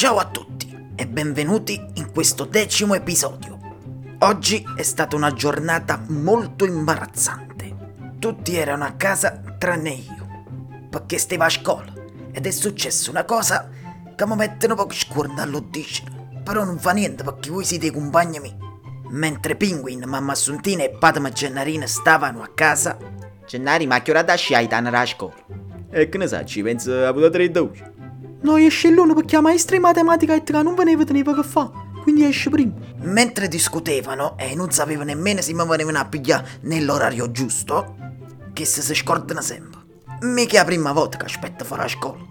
Ciao a tutti e benvenuti in questo decimo episodio. Oggi è stata una giornata molto imbarazzante. Tutti erano a casa tranne io, perché stavo a scuola ed è successa una cosa che mi mette un po' scuorna all'udicere. Però non fa niente perché voi siete i compagni miei. Mentre Penguin, Mamma Assuntina e Padma Gennarina stavano a casa, Gennari, ma che ora da sci hai a scuola? E che ne sa, ci penso a poter 12. Noi esce l'uno perché la maestra di matematica e non veneva teneva che fa, quindi esce prima. mentre discutevano e non sapevano nemmeno se mi venivano a pigliare nell'orario giusto, che se si scordano sempre. Mica è la prima volta che aspetto fuori a scuola.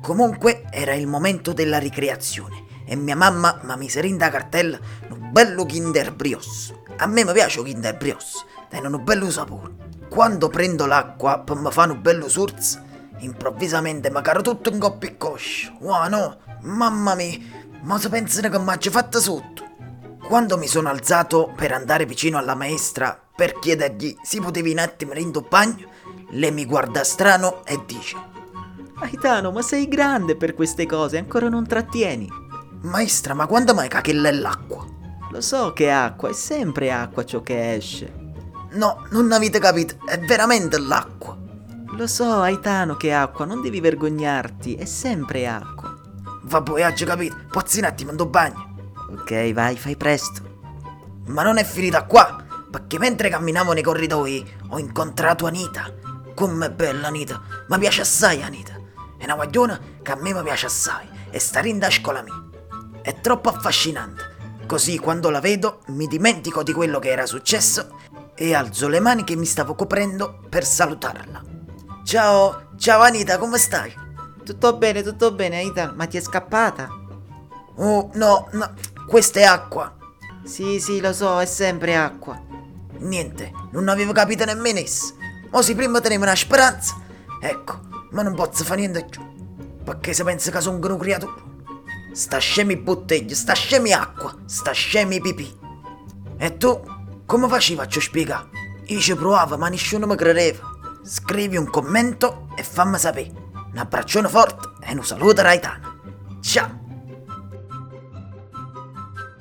Comunque era il momento della ricreazione e mia mamma mi mise in da cartella un bello Kinder Brios. A me mi piace il Kinder Brios, hanno un bello sapore. Quando prendo l'acqua per mi fare un bello surz, improvvisamente mi caro tutto in coppia e coscia. Wow, no, mamma mia, ma si pensano che mi ha fatto sotto. Quando mi sono alzato per andare vicino alla maestra per chiedergli se potevi un attimo in bagno, lei mi guarda strano e dice Aitano, ma sei grande per queste cose, ancora non trattieni. Maestra, ma quando mai cachella è l'acqua? Lo so che è acqua, è sempre acqua ciò che esce. No, non avete capito, è veramente l'acqua. Lo so, Aitano, che è acqua, non devi vergognarti, è sempre acqua. Vabbè, già capito, pozzi un attimo in bagno. Ok, vai, fai presto. Ma non è finita qua, perché mentre camminavo nei corridoi ho incontrato Anita. Com'è bella Anita, mi piace assai Anita. È una guagliona che a me mi piace assai e stare in da scuola mia. È troppo affascinante, così quando la vedo mi dimentico di quello che era successo e alzo le mani che mi stavo coprendo per salutarla. Ciao, ciao Anita, come stai? Tutto bene, tutto bene, Aitano, ma ti è scappata? Oh, no, no, questa è acqua. Sì, sì, lo so, è sempre acqua. Niente, non avevo capito nemmeno esso. Ma si prima tenevo una speranza. Ecco, ma non posso fare niente più. Perché se pensa che sono un creatura. Sta scemi bottiglia, sta scemi acqua, sta scemi pipì. E tu, come facevi a spiegare? Io ci provavo, ma nessuno mi credeva. Scrivi un commento e fammi sapere. Un abbraccione forte e un saluto Raitana. Ciao!